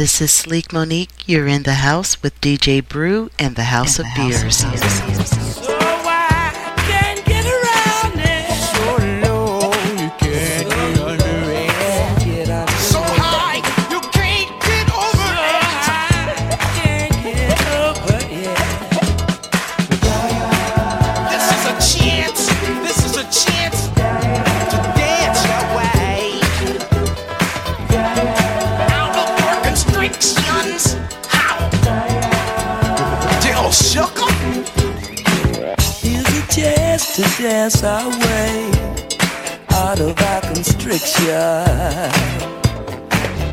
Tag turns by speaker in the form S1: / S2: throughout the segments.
S1: This is Sleek Monique. You're in the house with DJ Brew and the House and of the Beers. House of Beers.
S2: To dance our way out of our constriction.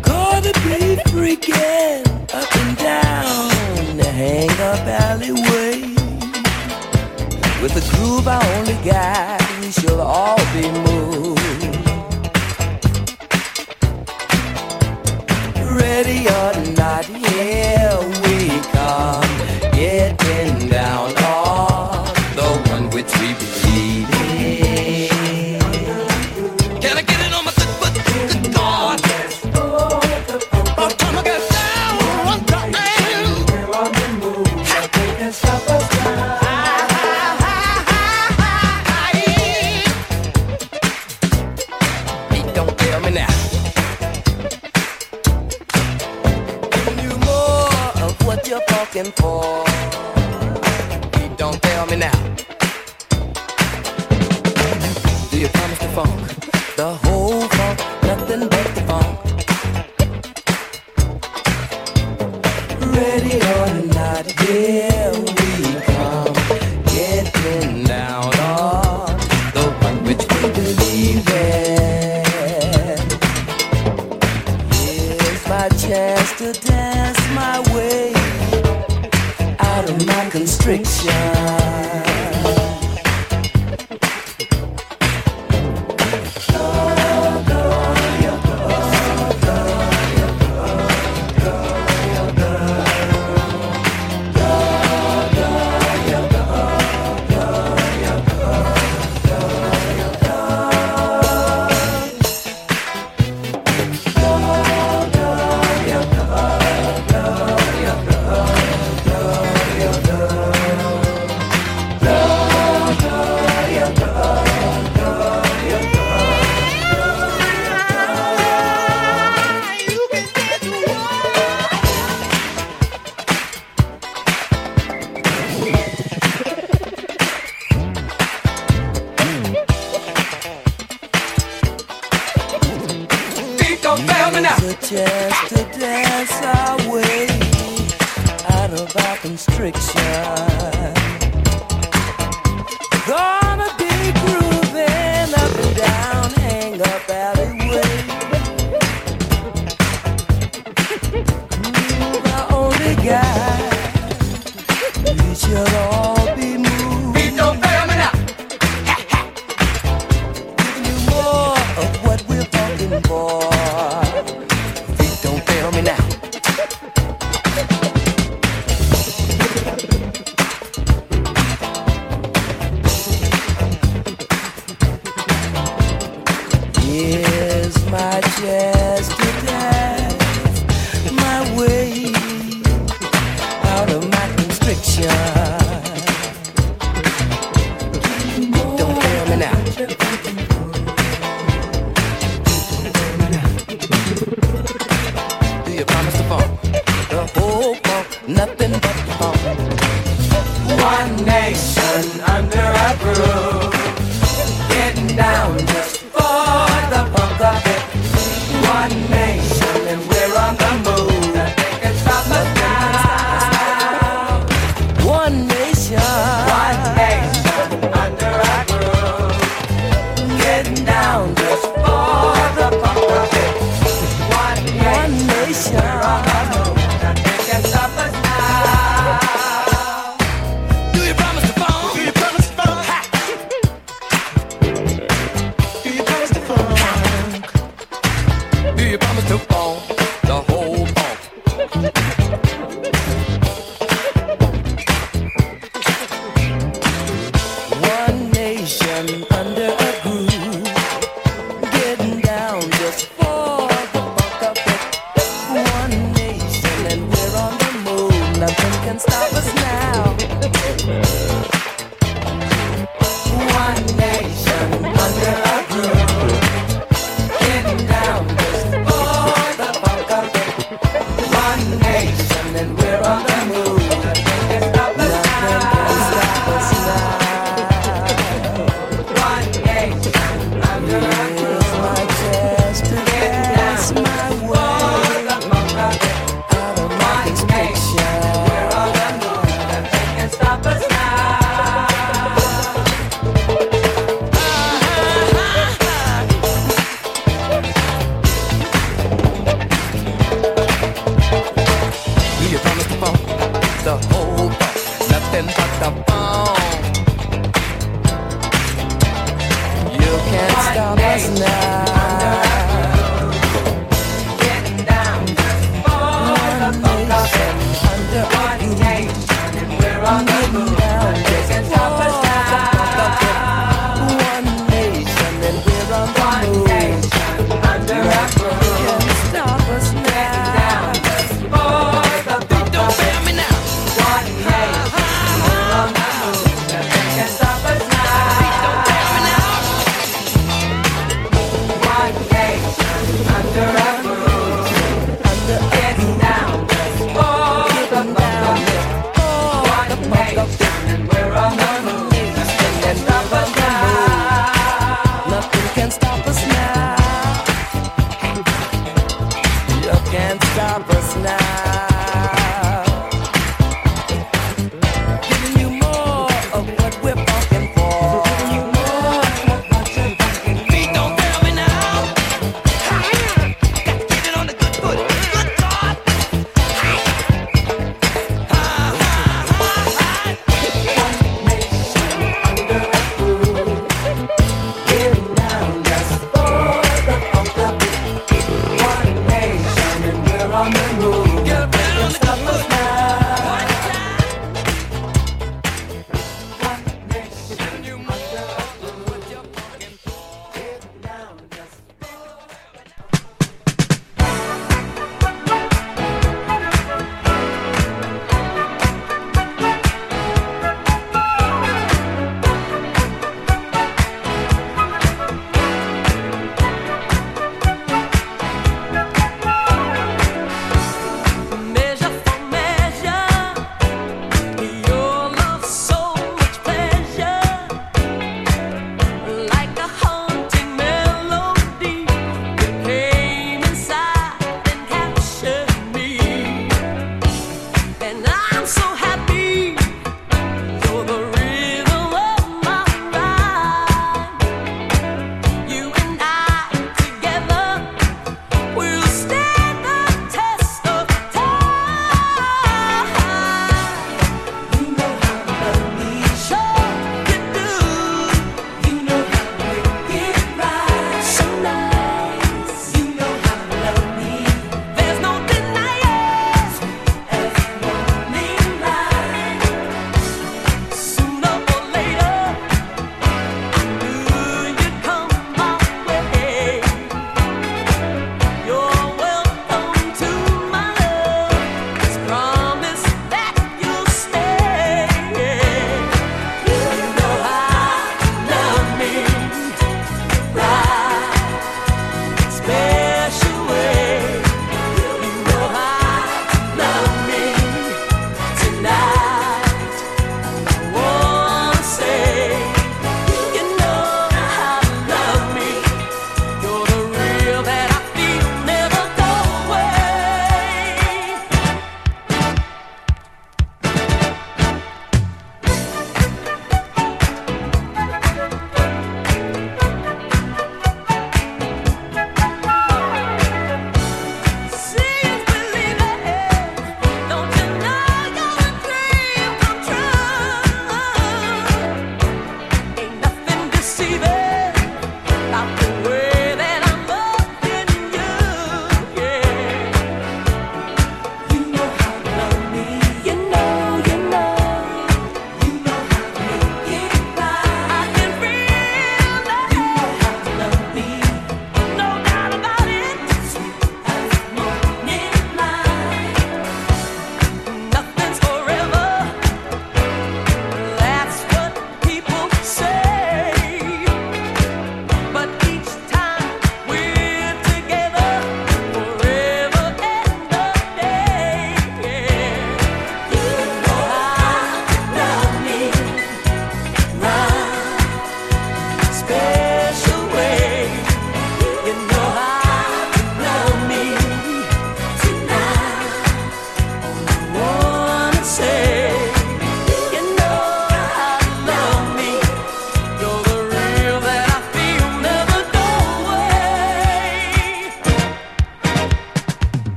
S2: Gonna be freaking up and down the hang up alleyway. With the groove I only got, we shall all be moved. Ready or not, here we come, getting down.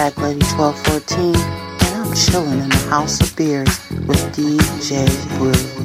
S3: Bag Lady 1214, and I'm chilling in the House of Beers with DJ Brew.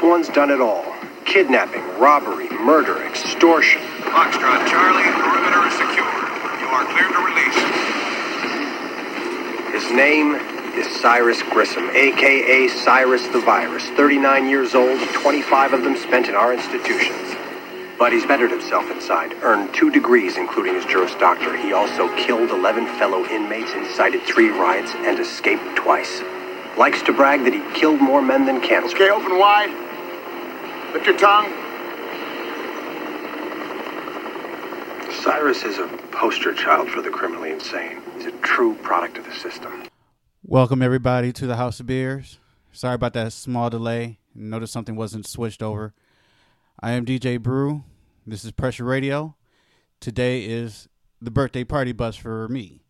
S4: This
S5: one's done it all. Kidnapping, robbery, murder, extortion.
S6: Foxtrot Charlie, perimeter is secure. You are cleared to release.
S5: His name is Cyrus Grissom, aka Cyrus the Virus. 39 years old, 25 of them spent in our institutions. But he's bettered himself inside, earned two degrees, including his Juris Doctor. He also killed 11 fellow inmates, incited three riots, and escaped twice. Likes to brag that he killed more men than cancer.
S6: Okay, open wide. Lift your tongue.
S5: Cyrus is a poster child for the criminally insane. He's a true product of the system.
S7: Welcome everybody to the House of Beers. Sorry about that small delay. Noticed something wasn't switched over. I am DJ Brew. This is Pressure Radio. Today is the birthday party bus for me.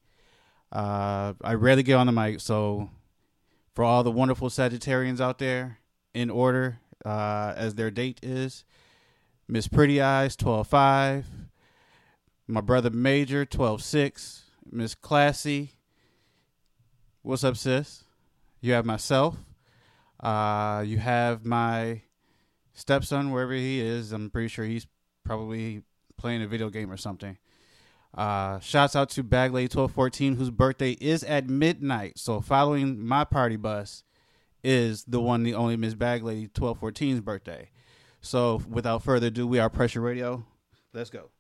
S7: Uh, I rarely get on the mic, so for all the wonderful Sagittarians out there, in order uh, as their date is Miss Pretty Eyes, 12 5. My brother Major, 12 6. Miss Classy, what's up, sis? You have myself. Uh, you have my stepson, wherever he is. I'm pretty sure he's probably playing a video game or something. Uh, shouts out to Bagley 1214, whose birthday is at midnight. So following my party bus is the one, the only Miss Bagley 1214's birthday. So without further ado, we are Pressure Radio. Let's go.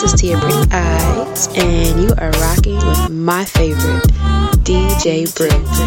S8: This is Tia Pretty Eyes, and you are rocking with my favorite, DJ Brew.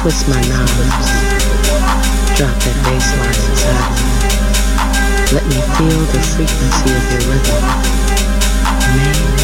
S8: Twist my knobs, drop that bass line inside me. Let me feel the frequency of your rhythm. Name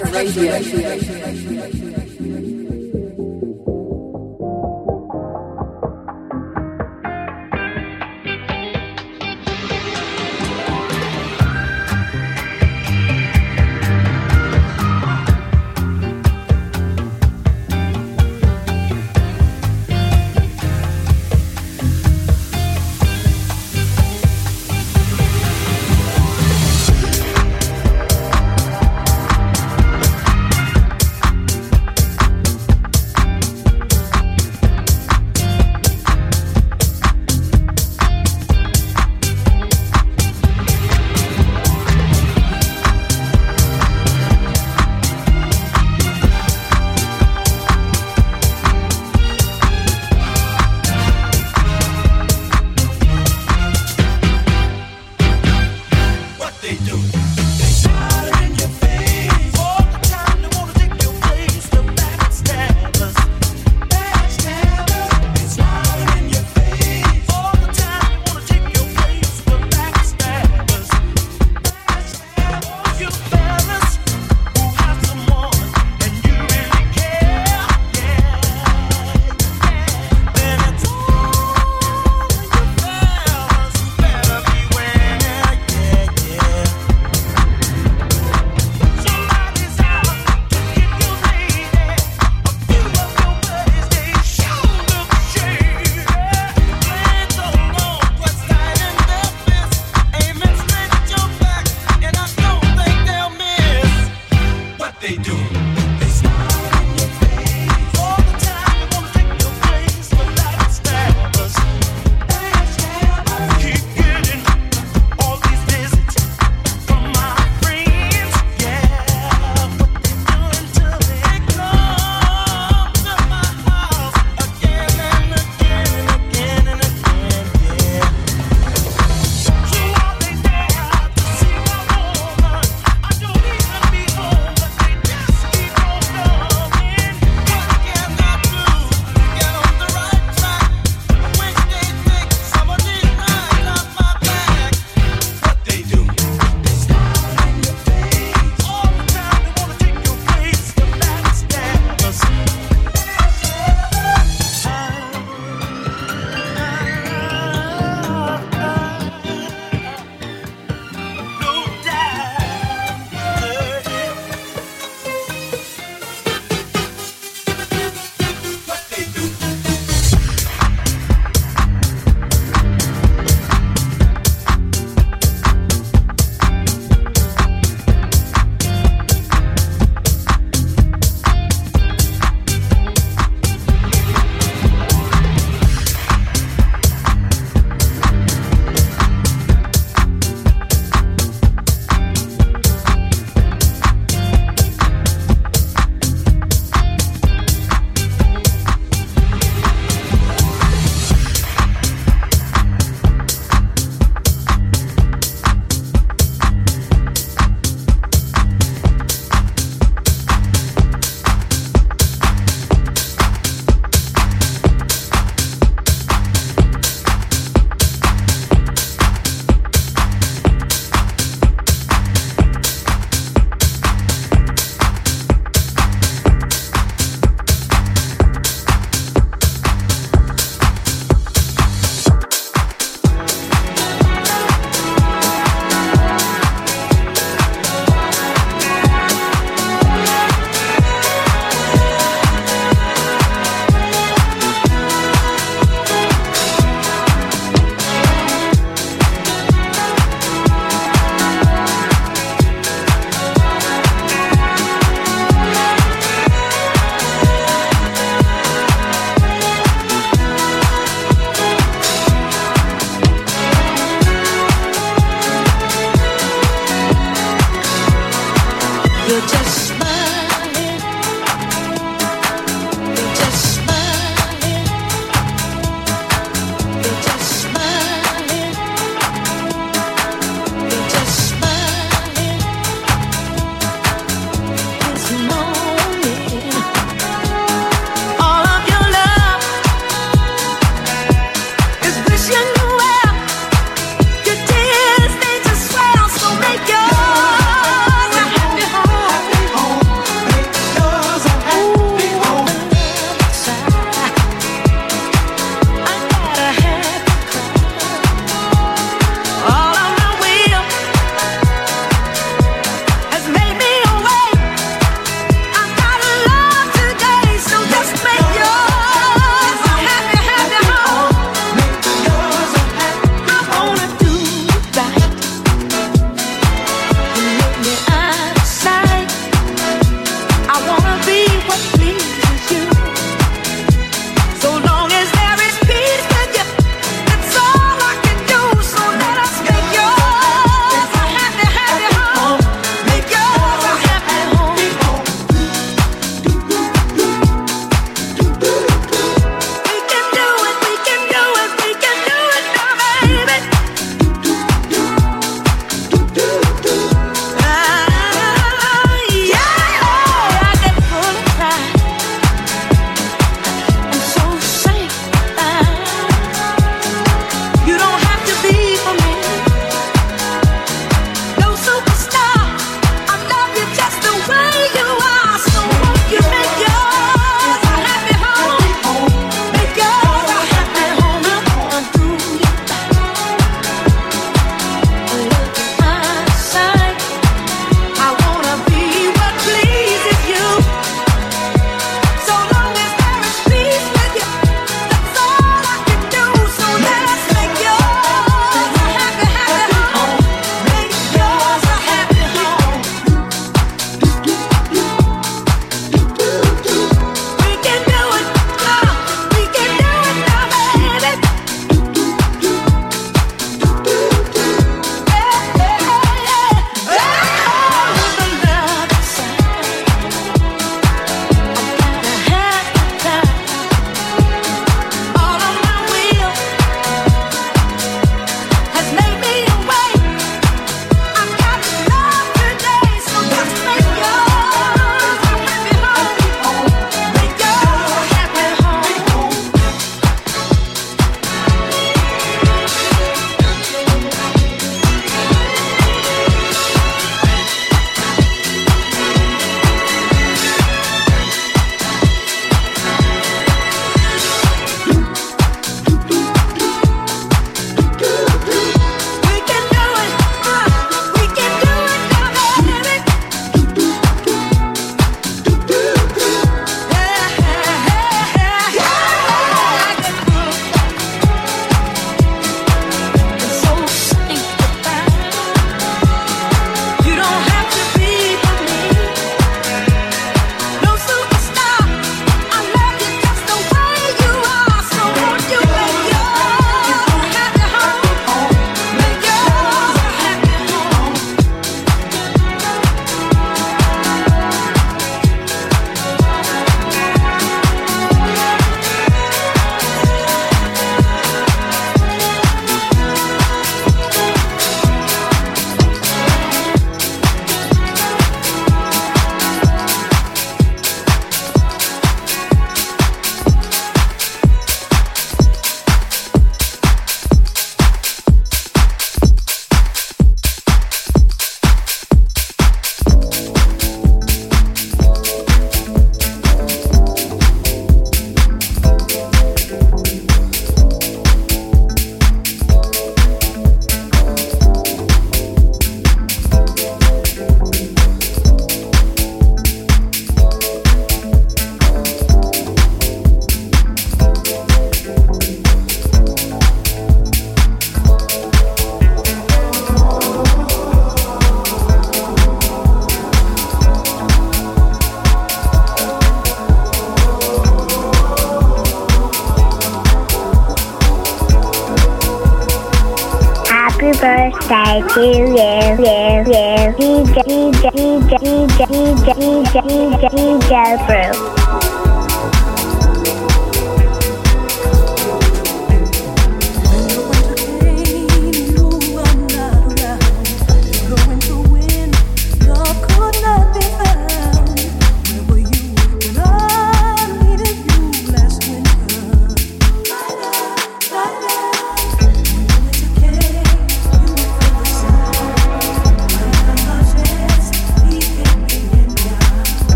S9: Pressure Radio.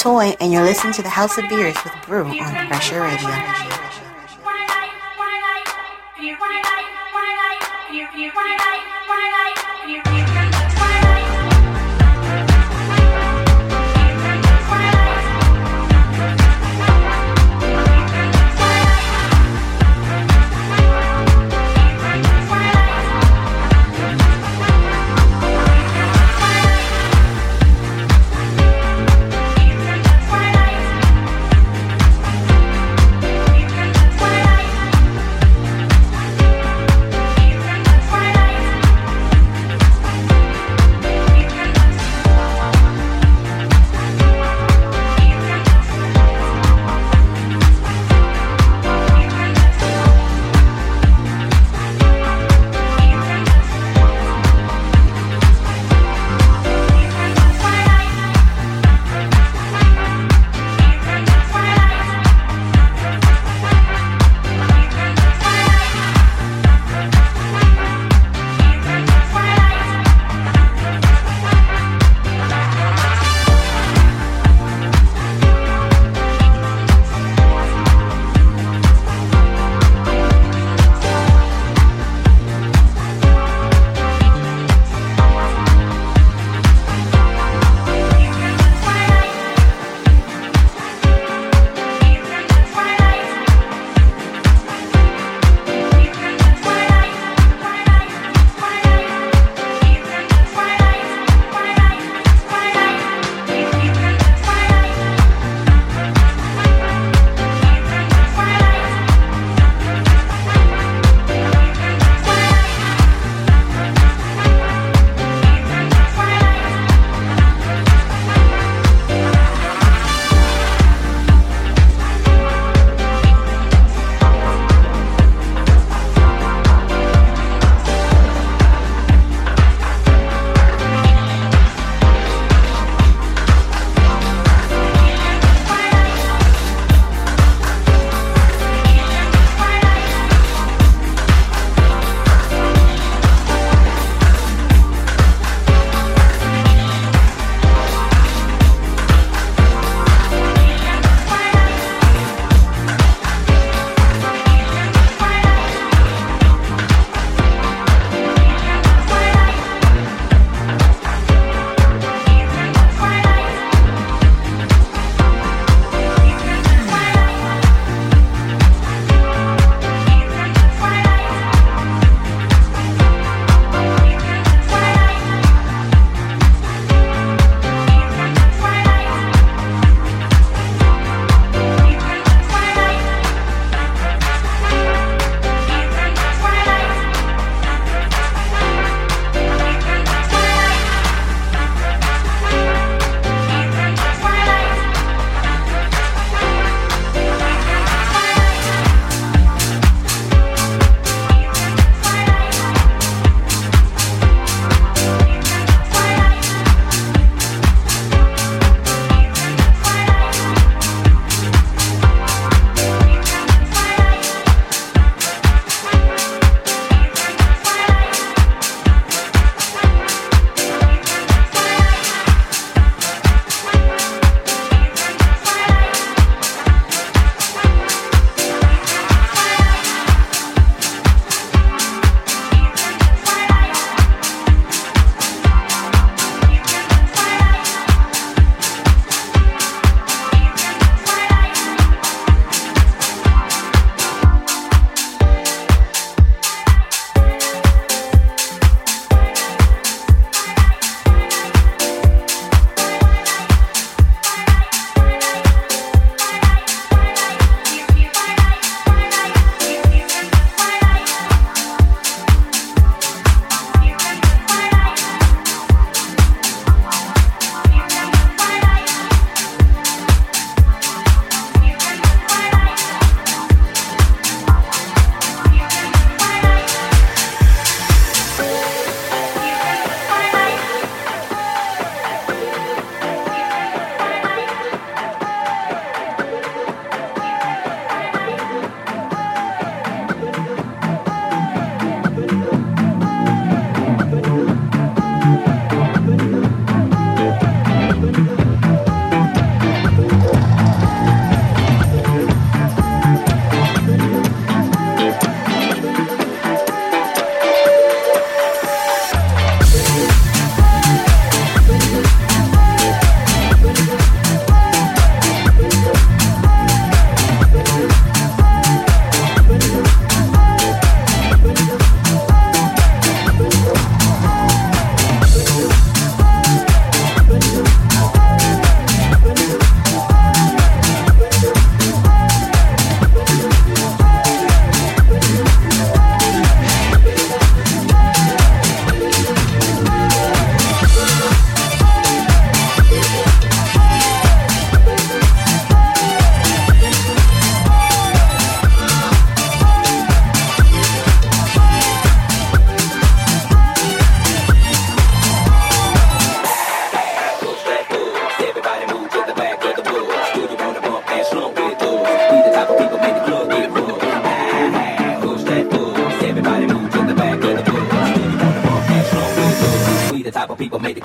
S10: Toy, and you're listening to the House of Beers with Brew on Pressure Radio.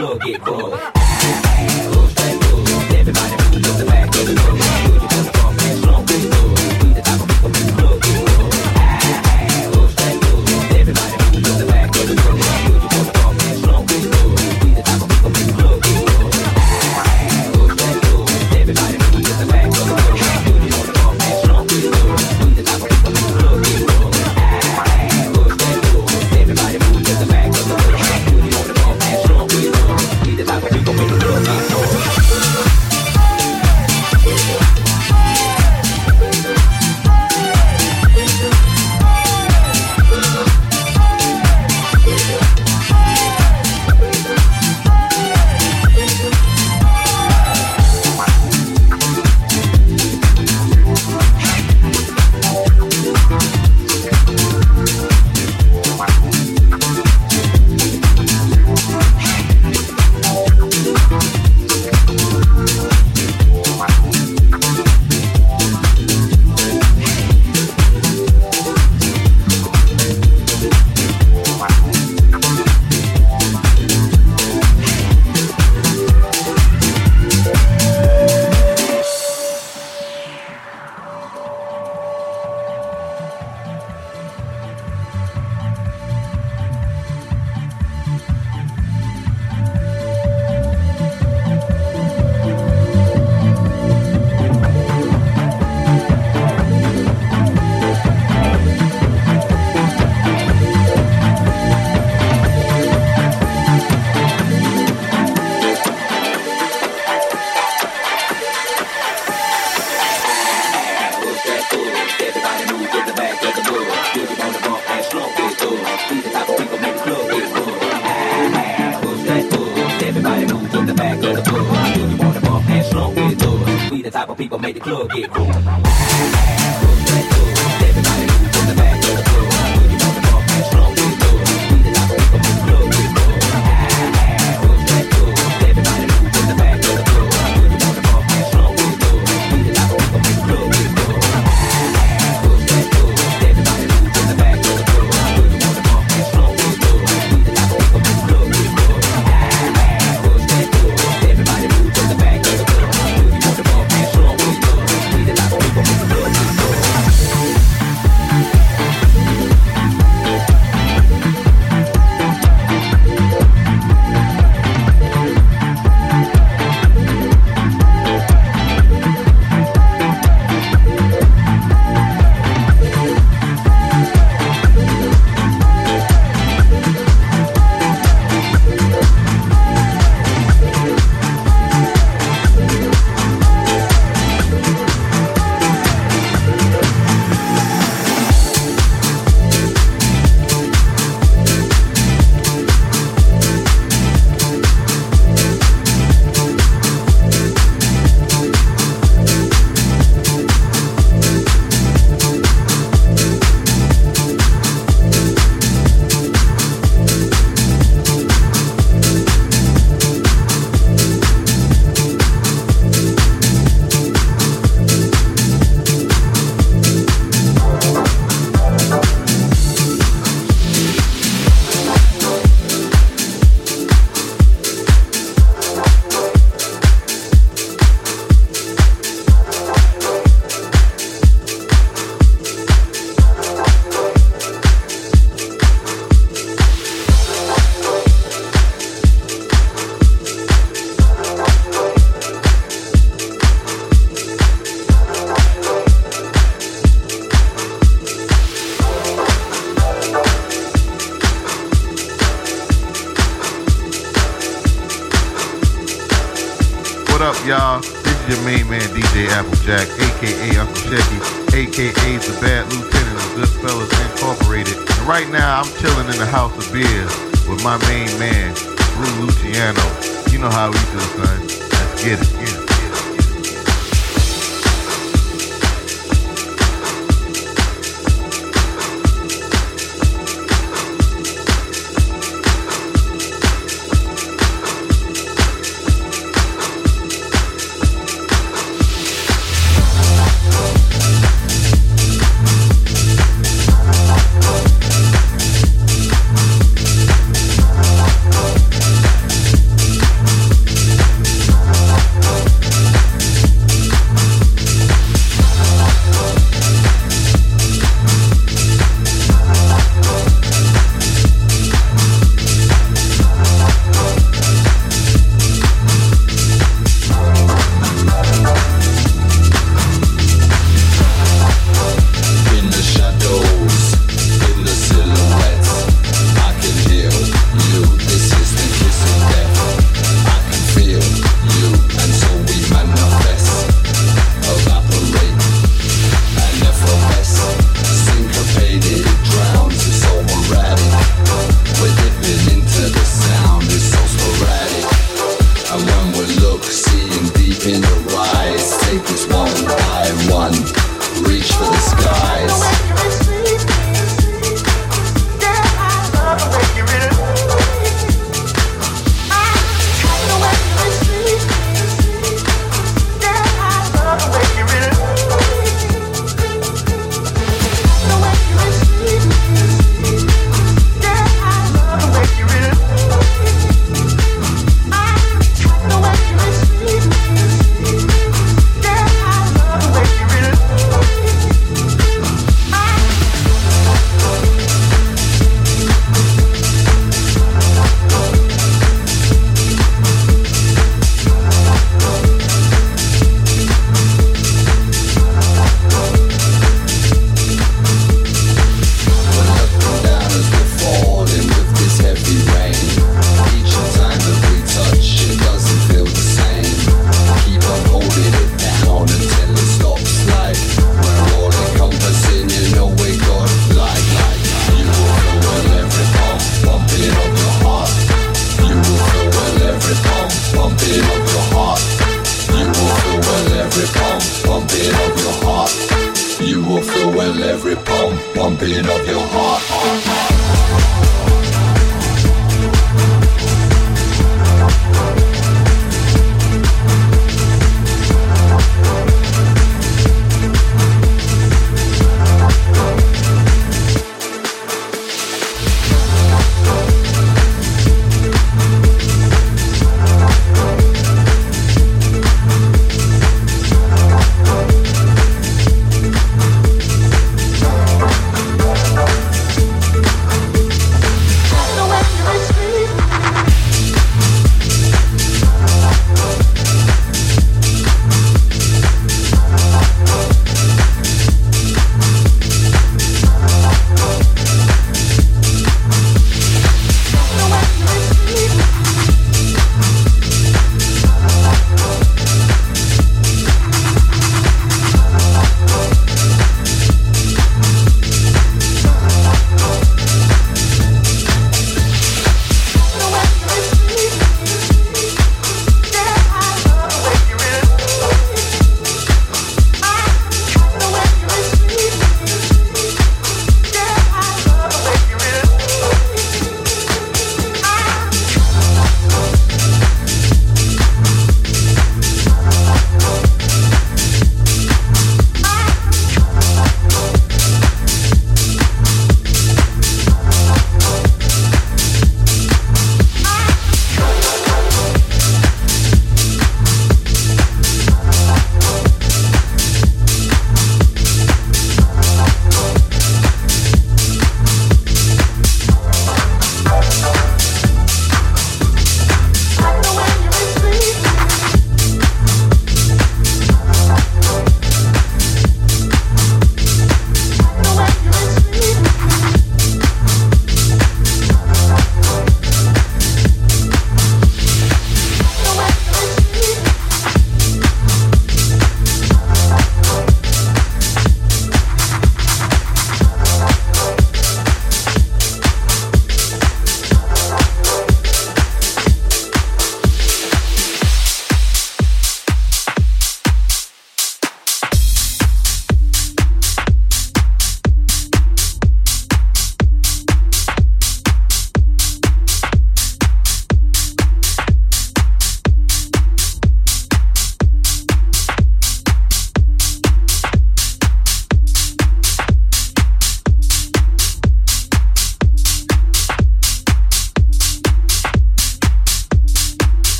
S11: Club get buzzed.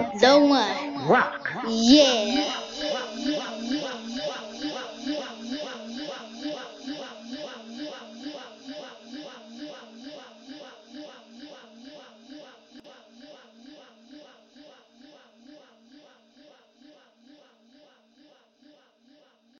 S12: DJ,